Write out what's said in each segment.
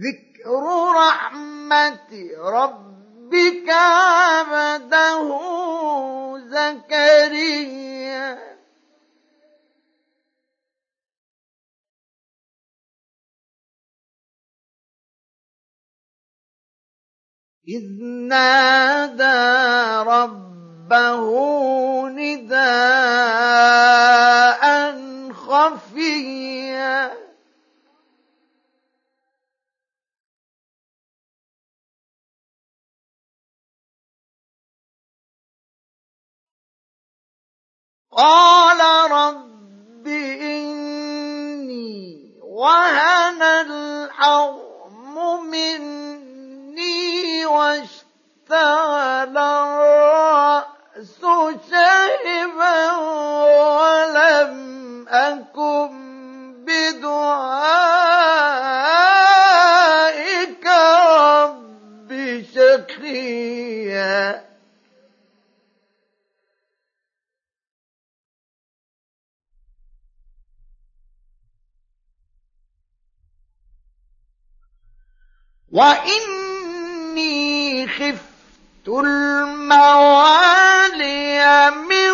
ذكر رحمة ربك عبده زكريا. إذ نادى ربه نداء خفيا. قال رب إني وهن الحرم مني واشتغل الرأس شيبا ولم أكن بدعائك وإني خفت الموالي من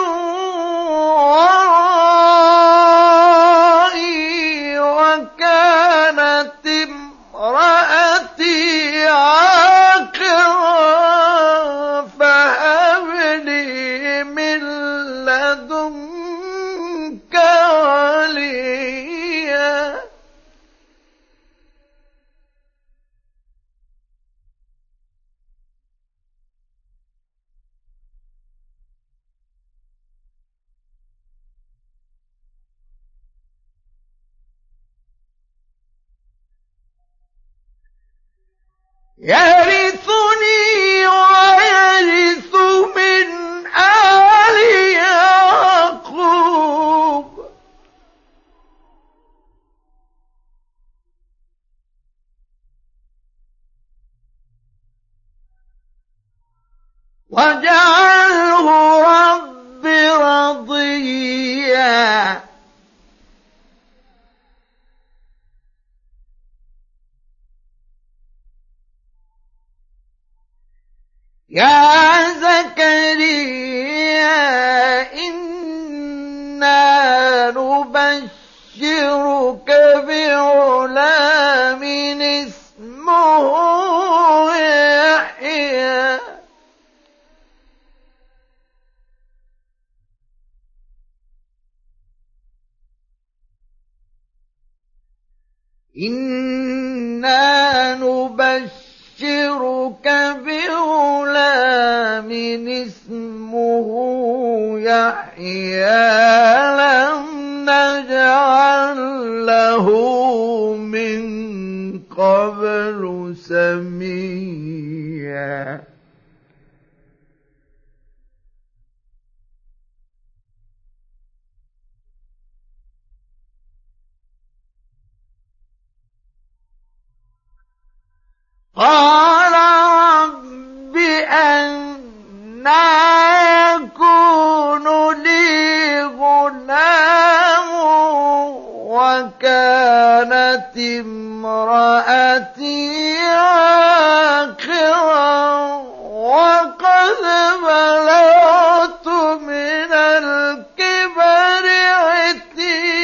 إنا نبشرك بغلام اسمه يحيى لم نجعل له من قبل سميا أنا يكون لي غلام وكانت امرأتي وقد من الكبر عتيا.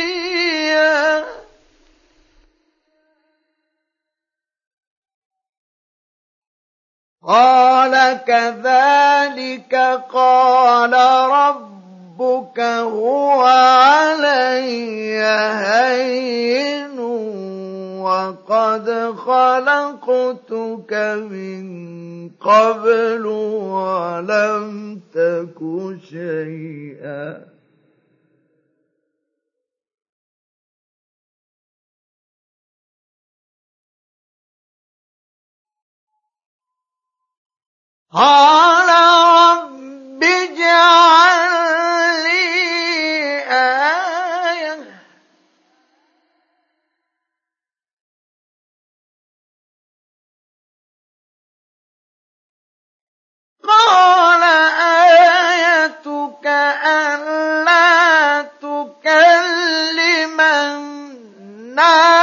قال قال ربك هو علي هين وقد خلقتك من قبل ولم تك شيئا. قال رب اجعل لي آية. قال آيتك ألا تكلم الناس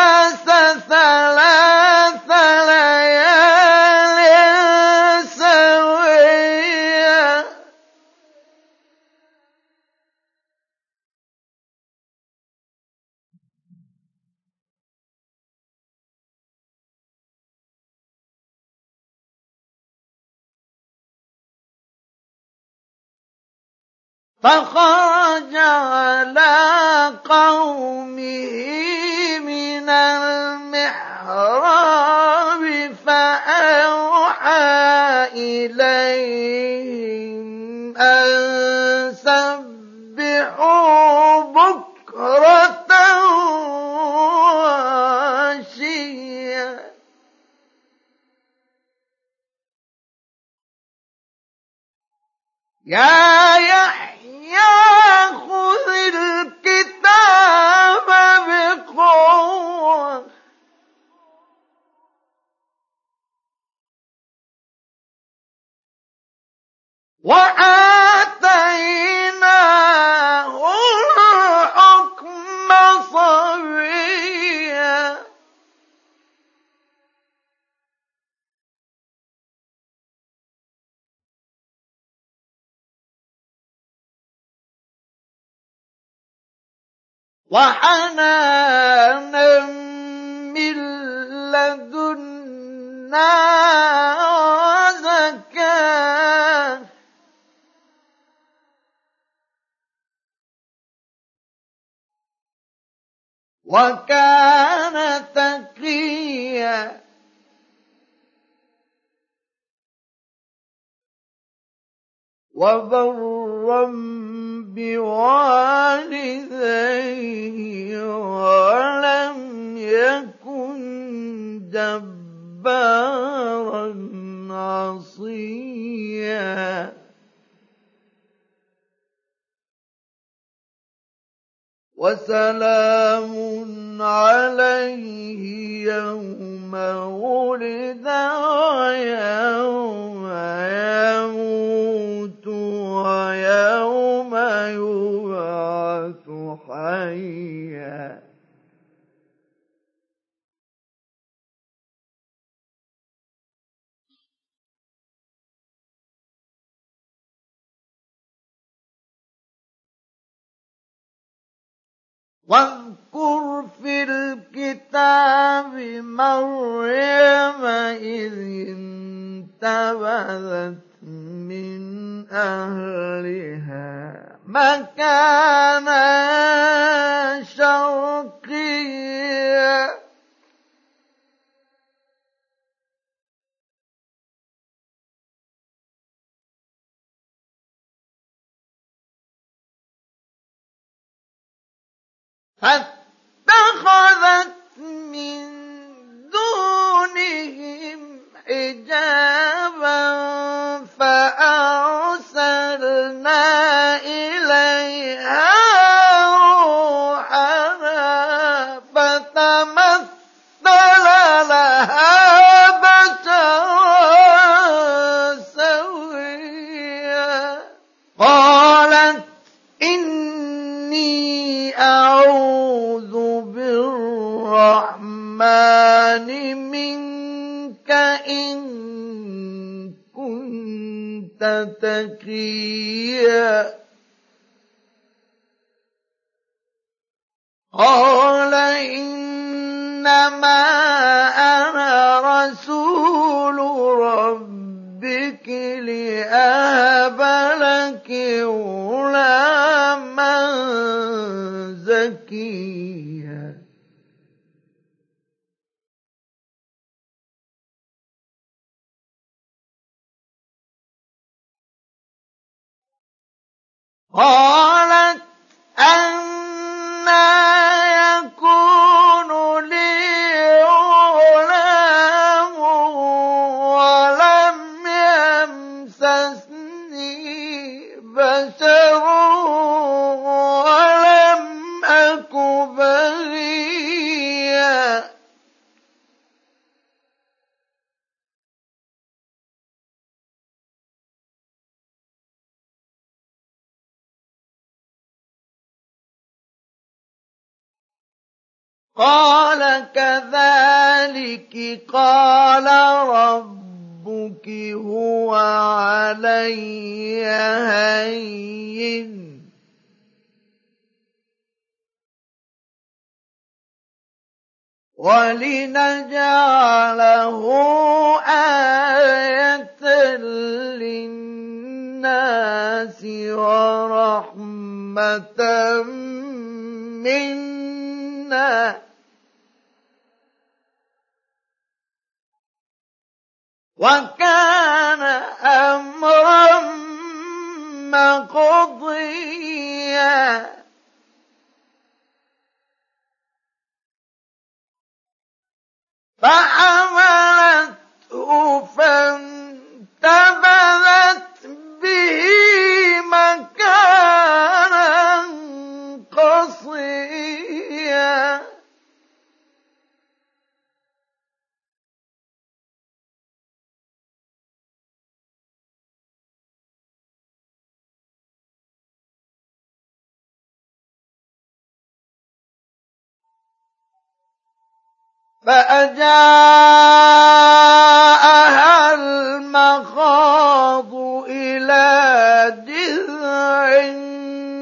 فخرج على قومه من المحراب فأوحى إليهم أن سبحوا بكرة وعشيا يا وحنانا من لدنا وزكاه وكان تقيا وبرا بوالديه ولم يكن جبارا عصيا وسلام عليه يوم ولد ويوم يموت ويوم يبعث حيا. واذكر في الكتاب مريم إذ انتبذت من أهلها مكانا شرقيا. فاتخذت من دونهم حجابا هين ولنجعله آية للناس ورحمة منا. وكان أمرا مقضيا. فحملته فانتبذت فأجاءها المخاض إلى جذع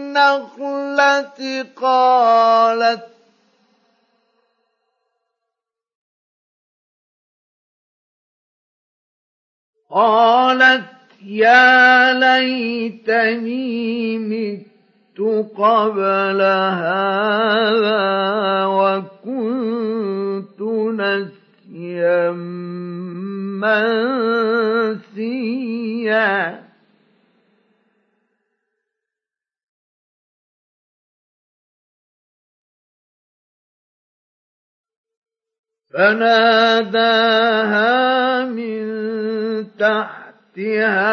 النخلة قالت قالت يا ليتني مت قبل هذا وكنت نسيا منسيا. فناداها من تحتها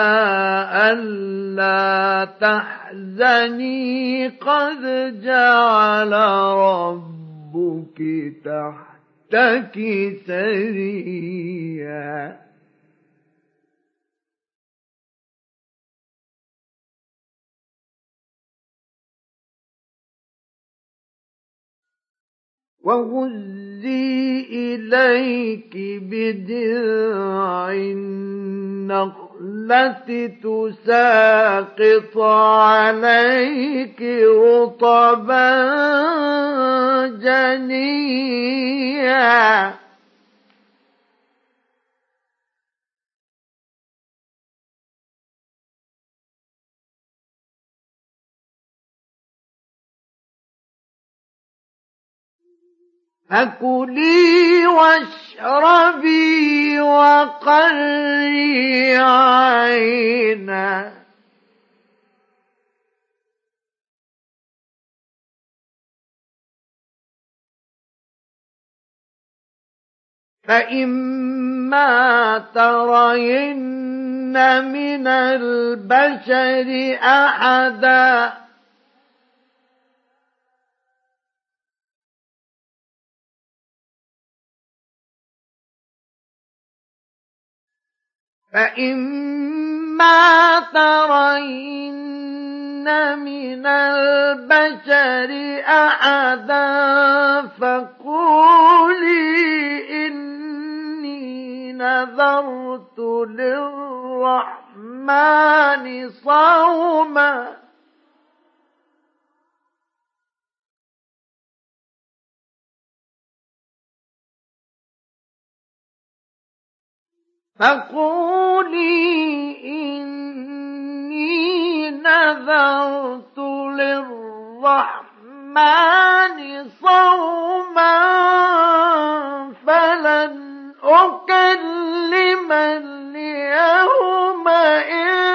ألا تحزني قد جعل ربك تحتك سريا. وهزي إليك بجذع النخلة تساقط عليك رطبا جنيا فكلي واشربي وقري عينا. فإما ترين من البشر أحدا فإما ترين من البشر أحدا فقولي إني نذرت للرحمن صوما فقولي إني نذرت للرحمن صوما فلن أكلم اليوم إنسيا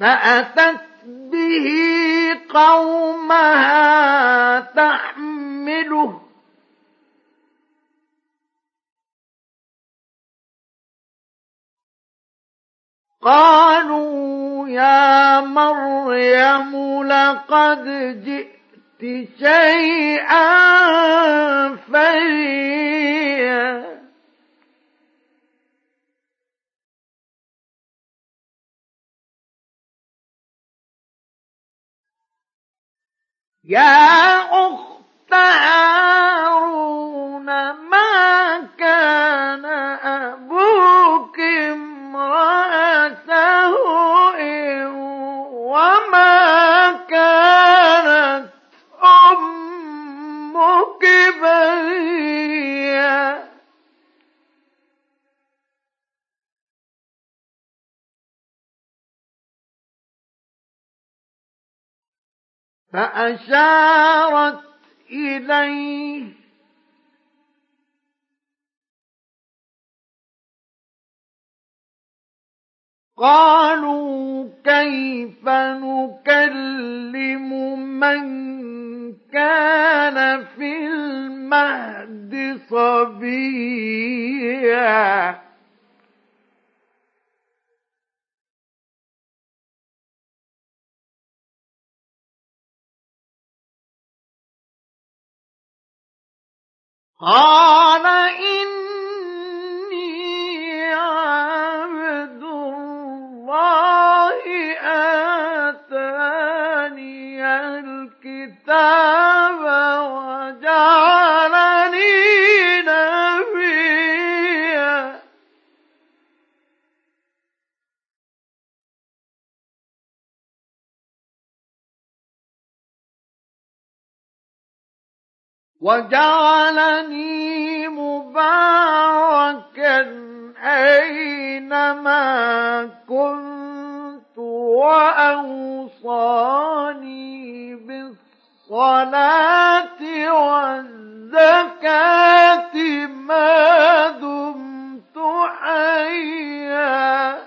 فأتت به قومها تحمله. قالوا يا مريم لقد جئت شيئا فريا يا أخت هارون ما كان أبوك امرأ فأشارت إليه. قالوا كيف نكلم من كان في المهد صبيا؟ قال إني عبد الله آتاني الكتاب وجعلني وجعلني مباركا أينما كنت وأوصاني بالصلاة والزكاة ما دمت حيا.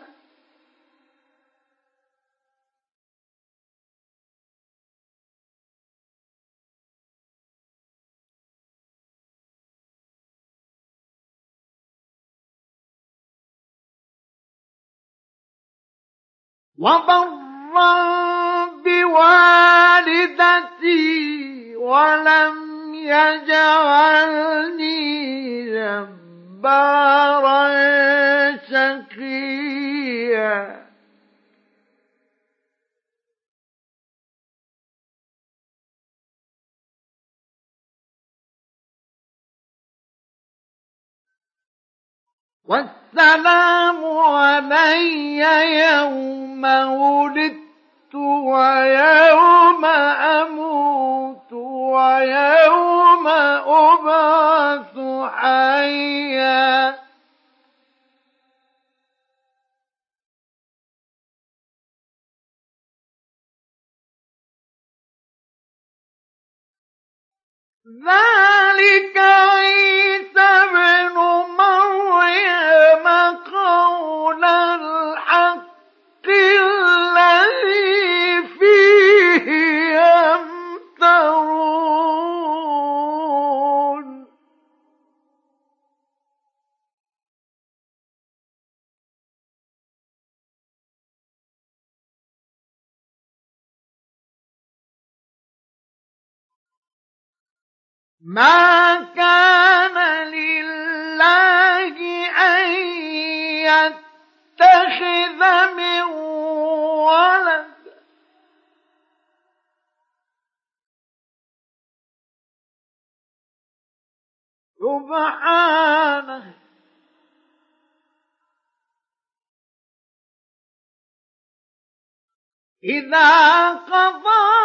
وبرا بوالدتي ولم يجعلني جبارا شقيا. والسلام علي يوم ولدت ويوم أموت ويوم أبعث حيا. ذلك عيسى بن مريم قول ما كان لله أن يتخذ من ولد. سبحانه. إذا قضى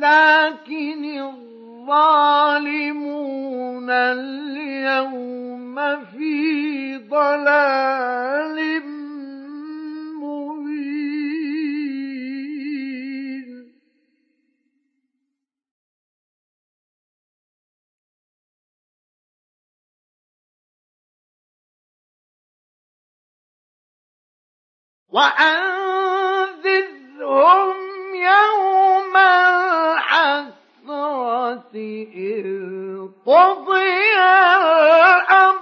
لكن الظالمون اليوم في ضلال وأنذرهم يوم الحسرة إذ قضي الأمر.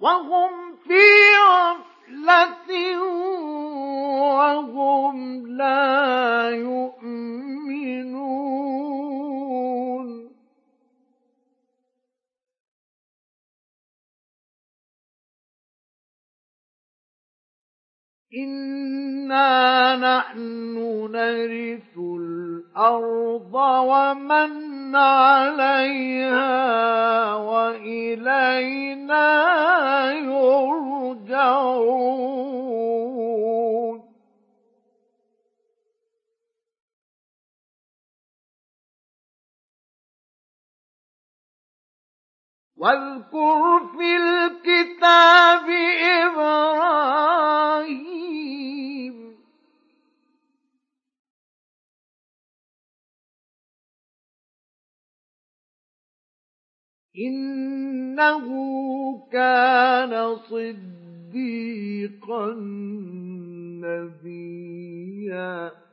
وهم في غفلة وهم لا يؤمنون. إنا نحن نرث الأرض ومن عليها وإلينا يرجعون واذكر في الكتاب إبراهيم. إنه كان صديقا نبيا.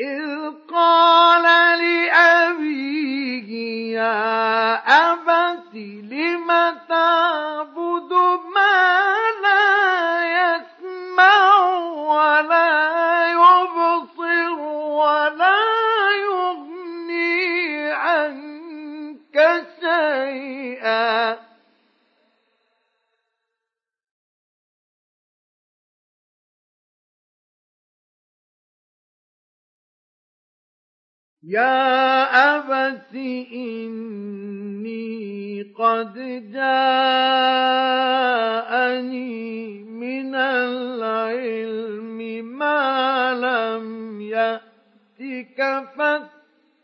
إذ قال لأبيه يا أبت لم تعبد ما يا أبت إني قد جاءني من العلم ما لم يأتك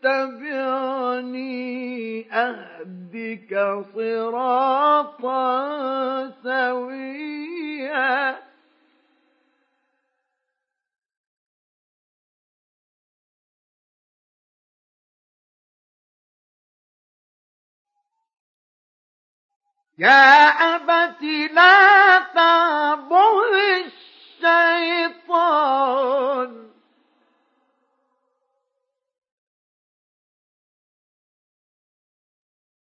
فاتبعني أهدك صراطا سويا يا أبت لا تعبد الشيطان.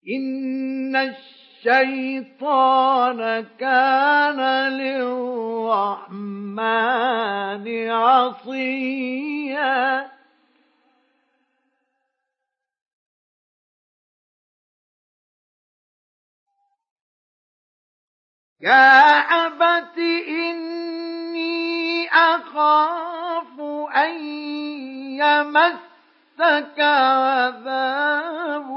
إن الشيطان كان للرحمن عصيا. يا أبت إني أخاف أن يمسك عذاب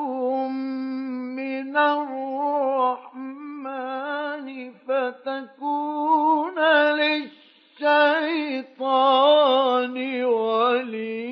من الرحمن فتكون للشيطان وليا.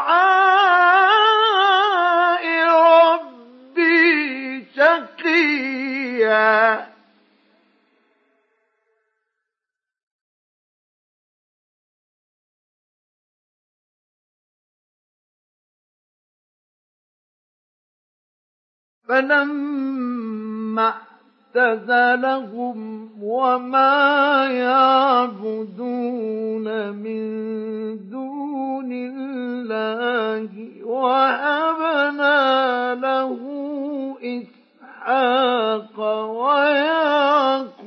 بدعاء ربي شقيا. فلما اعتزلهم وما يعبدون من دون الله وهبنا له إسحاق ويعقوب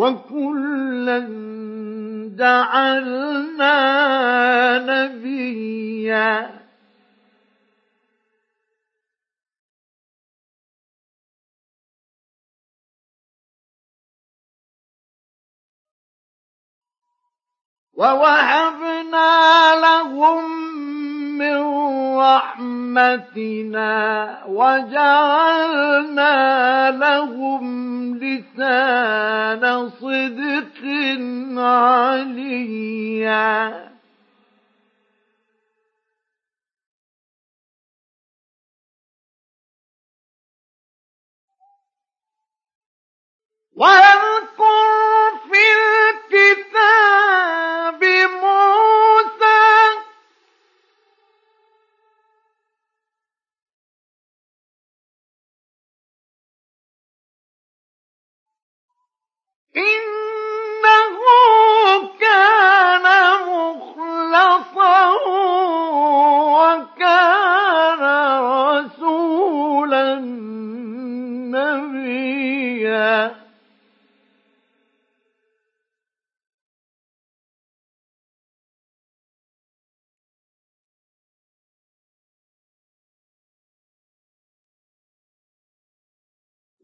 وكلا جعلنا نبيا ووهبنا لهم من رحمتنا وجعلنا لهم لسان صدق عليا. واذكر في الكتاب موسى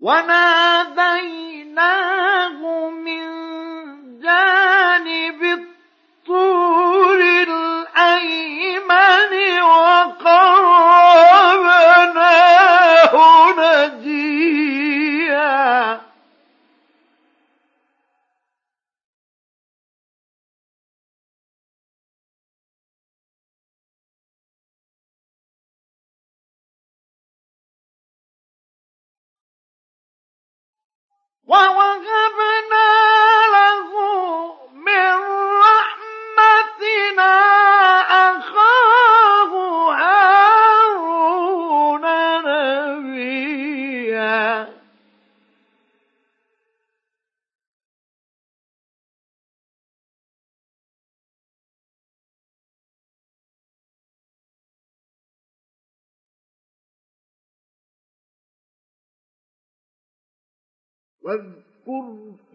وناديناه ووهبنا واذكر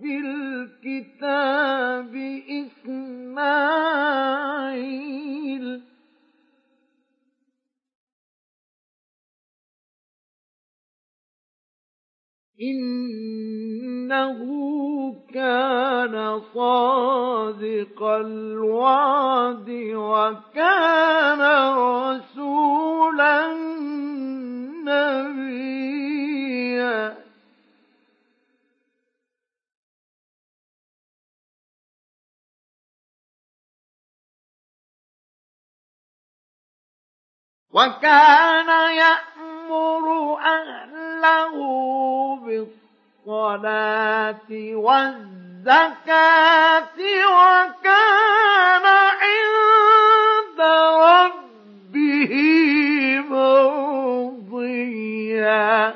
في الكتاب إسماعيل. إنه كان صادق الوعد وكان رسولا نبيا وكان يأمر أهله بالصلاة والزكاة وكان عند ربه مرضيا.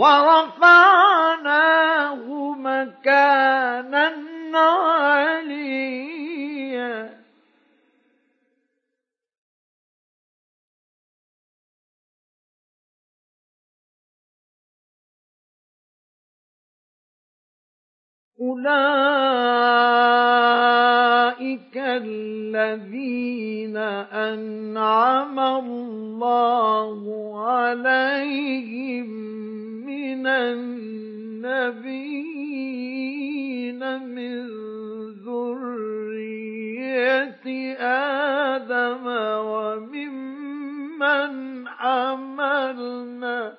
ورفعناه مكانا عليا. أولئك الذين أنعم الله عليهم حملنا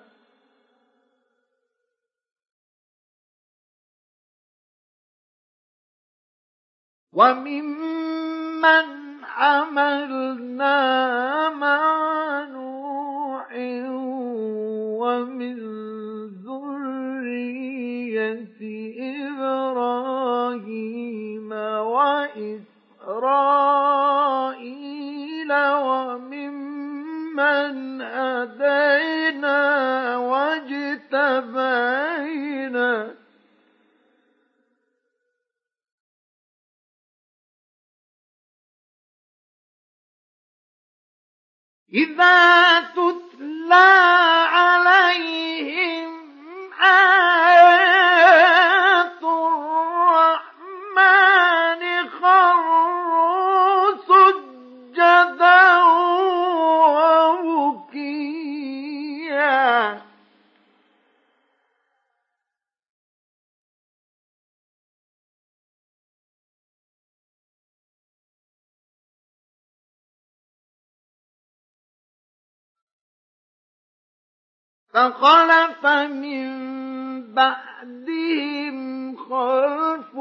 وممن حملنا مع نوح ومن ذرية إبراهيم وإسرائيل وممن هدينا واجتبينا إذا تتلى عليهم آيات فخلف من بعدهم خلف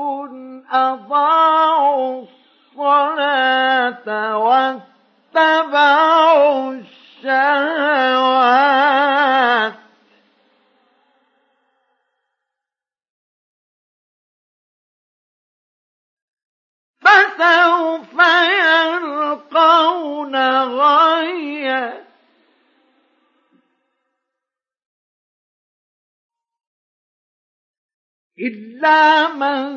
أضاعوا الصلاة واتبعوا إلا من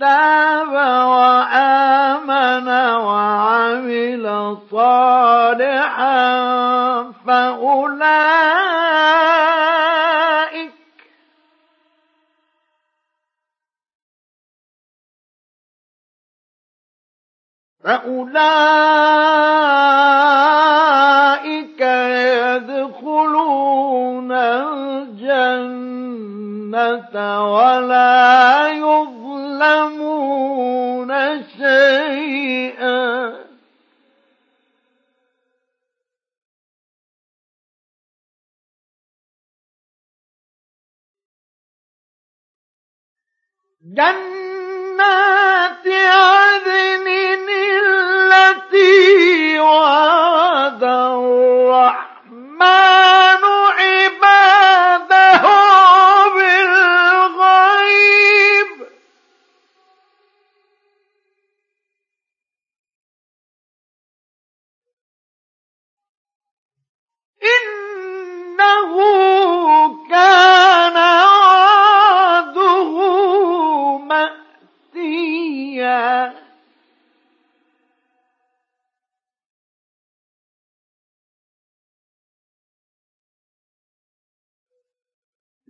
تاب وآمن وعمل صالحا فأولئك فأولئك ولا يظلمون شيئا. جنات عدن التي وعد الرحمن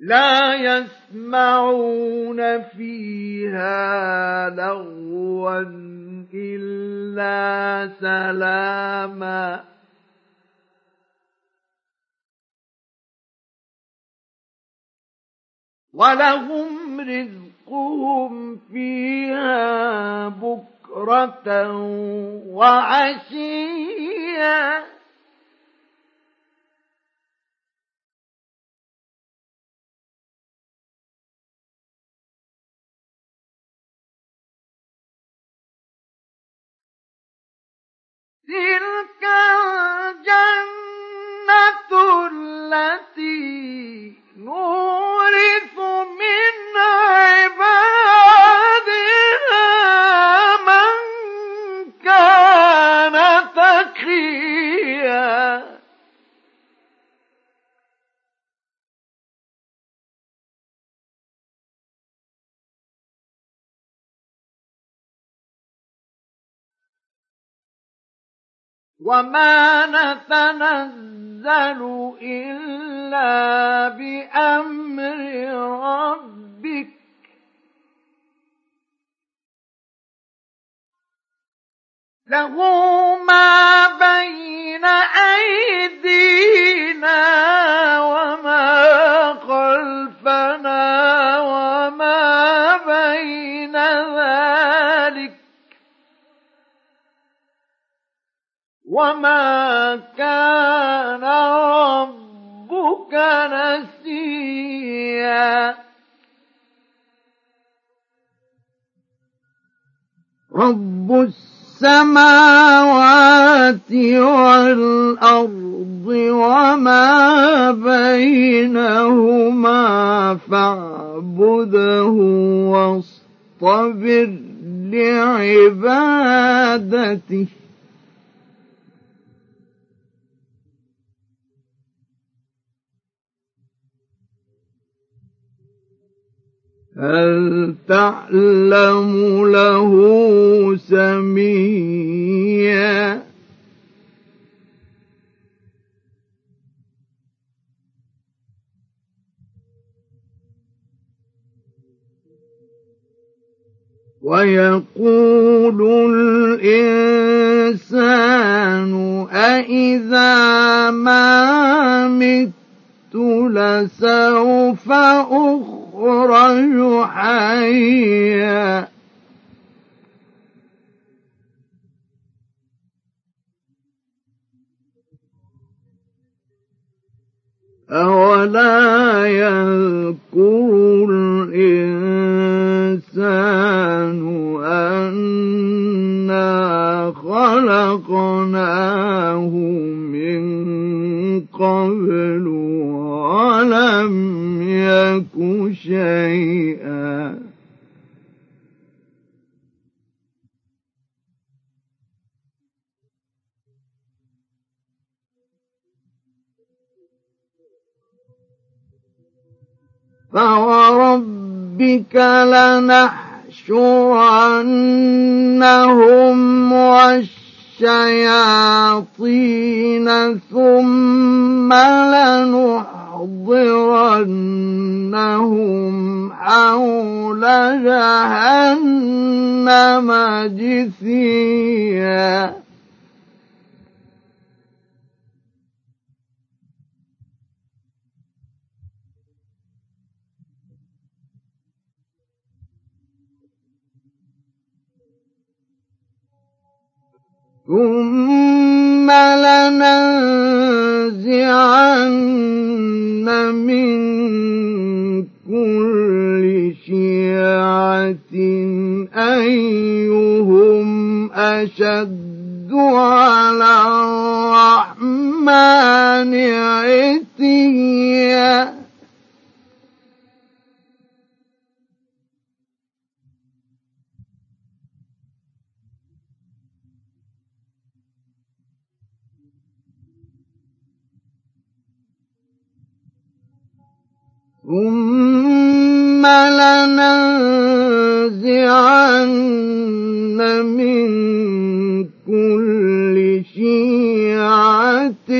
لا يسمعون فيها لغوا إلا سلاما. ولهم رزقهم فيها بكرة وعشيا. تلك الجنة التي نورث من عبادنا وما نتنزل إلا بأمر ربك له ما بين أيدينا وما خلفنا وما بين ذلك وما كان ربك نسيا رب السماوات والأرض وما بينهما فاعبده واصطبر لعبادته هل تعلم له سميا؟ ويقول الإنسان أإذا ما مت لسوف أخرج حيا. أولا يذكر الإنسان أنا خلقناه من قبل ولم يك شيئا. فوربك لنحشرنهم والشياطين ثم لنحضرنهم حول جهنم جثيا. ثم لننزعن من كل شيعة أيهم أشد على الرحمن عتيا ثم لننزعن من كل شيعة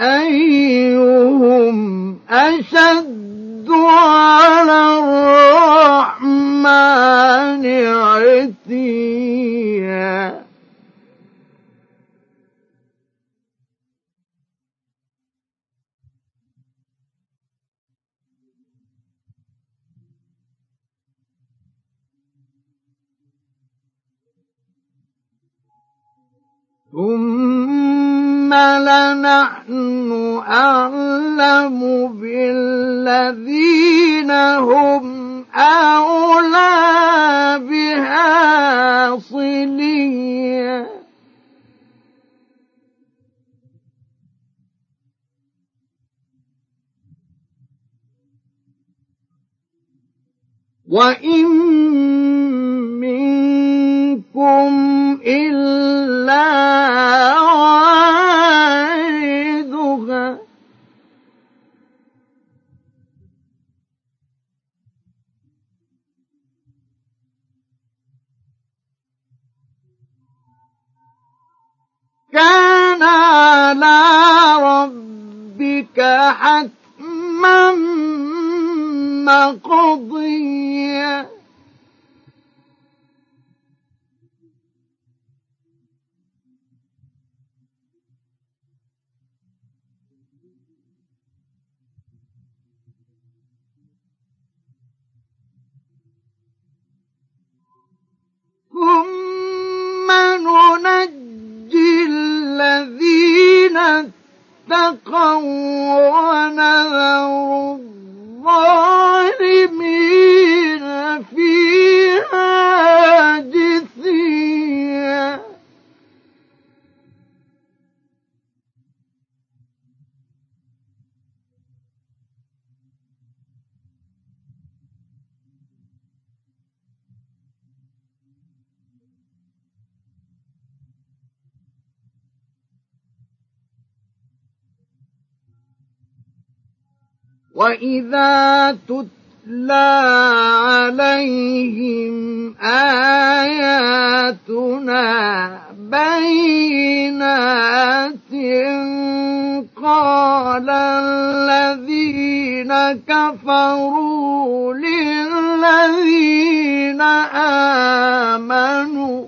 أيهم أشد على الرحمن عتيا. ثم لنحن أعلم بالذين هم أولى بها صليا وإن منكم إلا واردها كان على ربك حتما مقضيا ثم ننجي الذين اتقوا ونذر الظالمين فيها جثيا وإذا تتلى عليهم آياتنا بينات قال الذين كفروا للذين آمنوا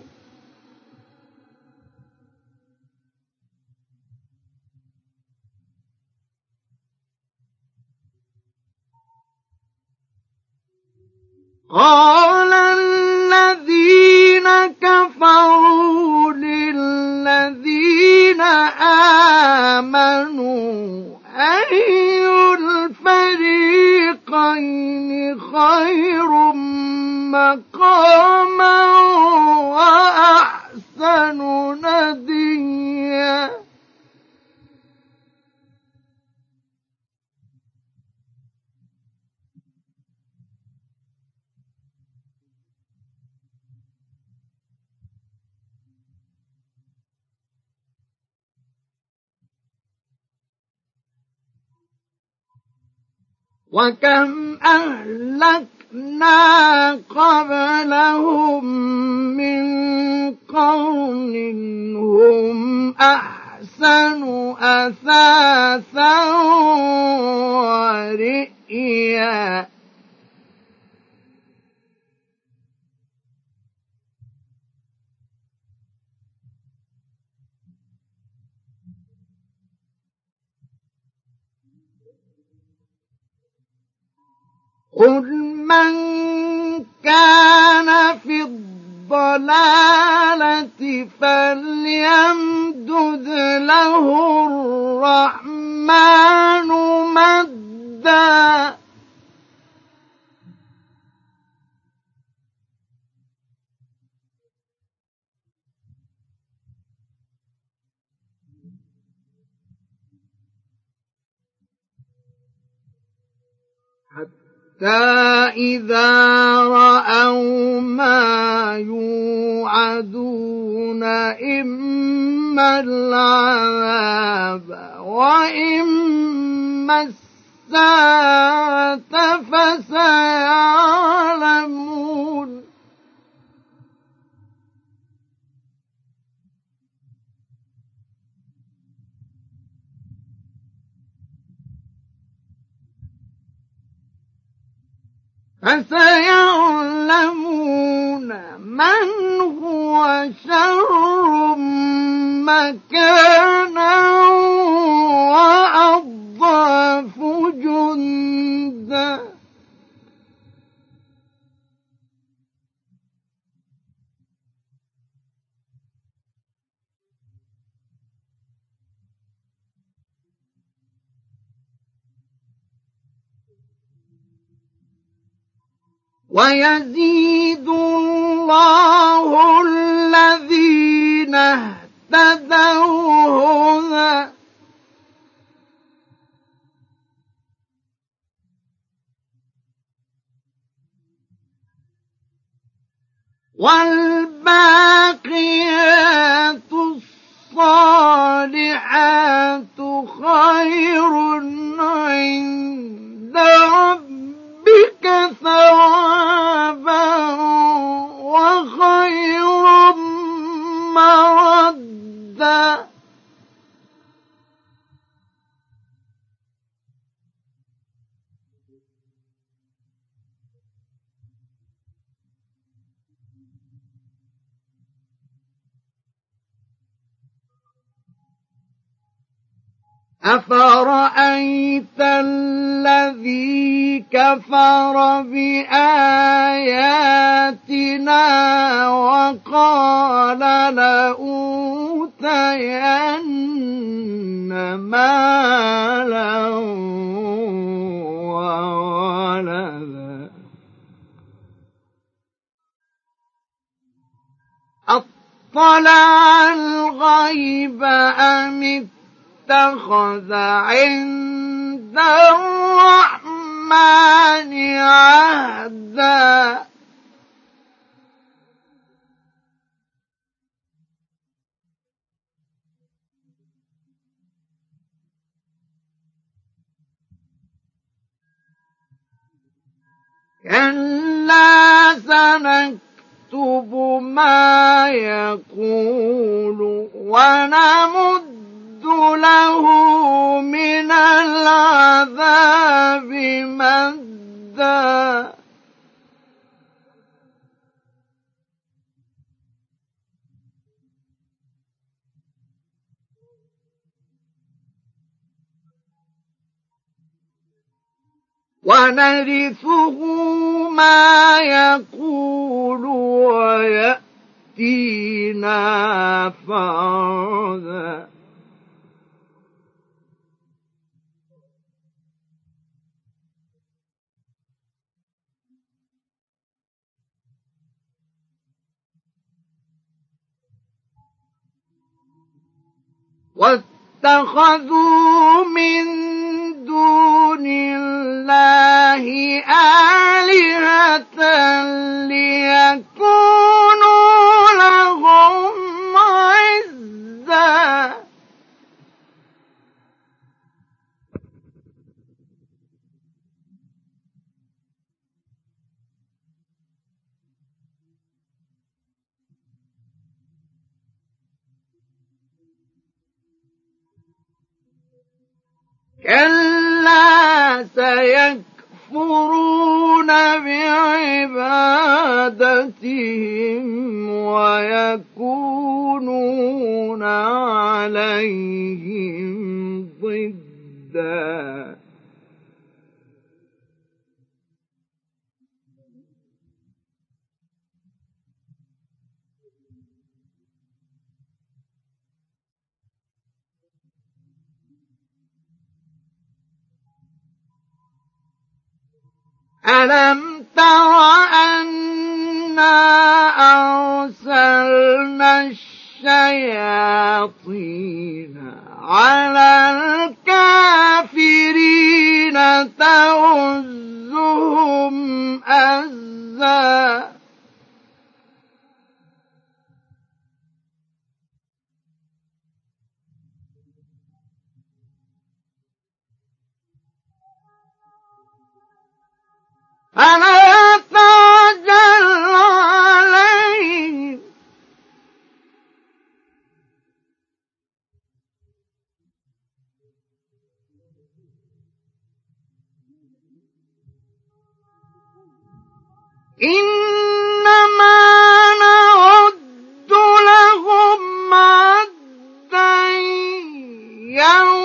قال الذين كفروا للذين آمنوا أي الفريقين خير مقاما وأحسن نديا؟ وكم أهلكنا قبلهم من قرن هم أحسن أثاثا ورئيا. قل من كان في الضلالة فليمدد له الرحمن مدا. إذا رأوا ما يوعدون إما العذاب وإما الساعة فسيعلمون فسيعلمون من هو شر مكانا وأضعف جندا. ويزيد الله الذين اهتدوا هدى والباقيات الصالحات خير عند ربك ثوابا. أفرأيت الذي كفر بآياتنا وقال لأوتين مالا وولدا؟ أطلع الغيب أم اتخذ عند الرحمن عهدا. كلا سنكتب ما يقول ونمد مدا ونرثه ما يقول ويأتينا فردا. واتخذوا من دون الله آلهة ليكونوا لهم عزا كلا سيكفرون بعبادتهم ويكونون عليهم ضدًا. ألم تر أنا أرسلنا الشياطين على الكافرين تؤزهم أزا فلا تعجل عليه إنما نعد لهم عدا يوم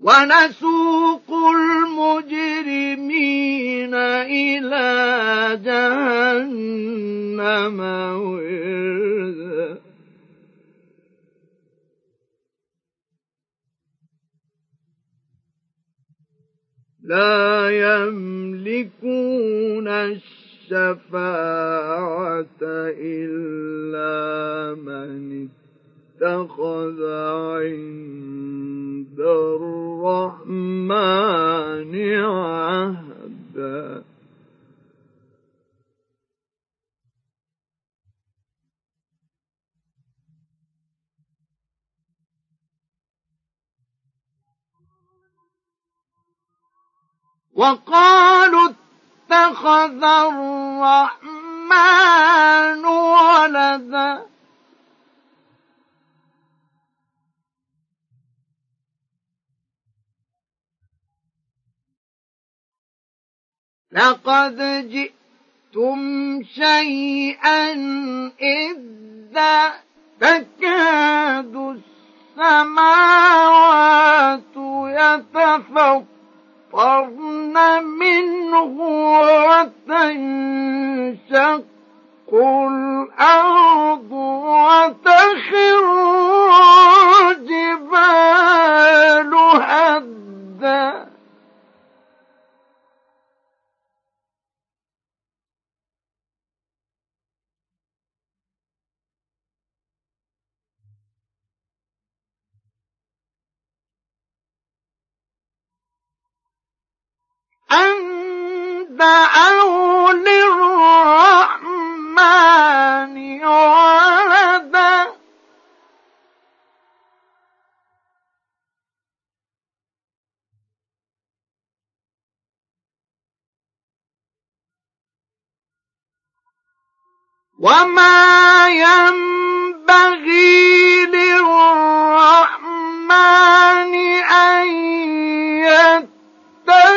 ونسوق المجرمين إلى جهنم وردا. لا يملكون الشفاعة إلا من اتخذ عند الرحمن عهدا. وقالوا اتخذ الرحمن ولدا. لقد جئتم شيئا إذا تكاد السماوات يتفطرن منه وتنشق الأرض وتخر الجبال هدّا أن دعوا للرحمن ولدا وما ينبغي للرحمن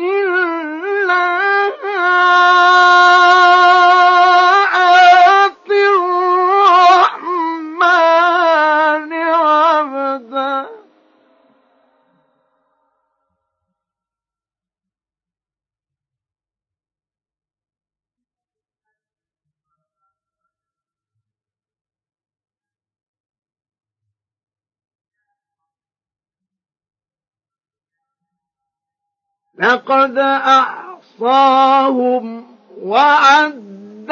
إلا لقد أحصاهم وعدهم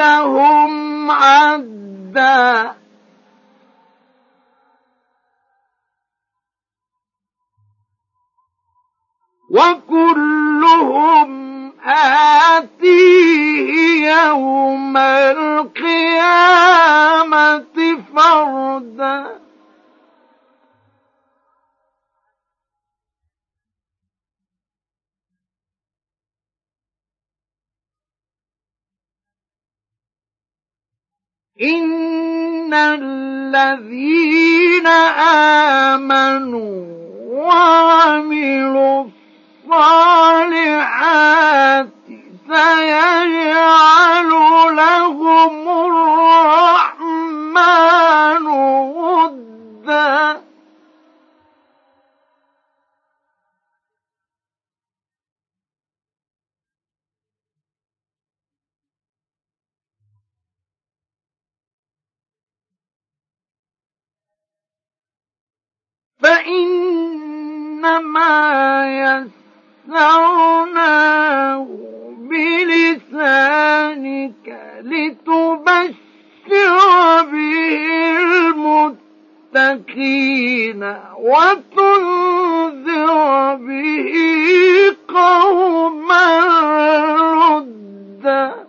عدا. وكلهم آتيه يوم القيامة فردا. إن الذين آمنوا وعملوا الصالحات سيجعل لهم فإنما يسرناه بلسانك لتبشر به المتقين وتنذر به قوما ردا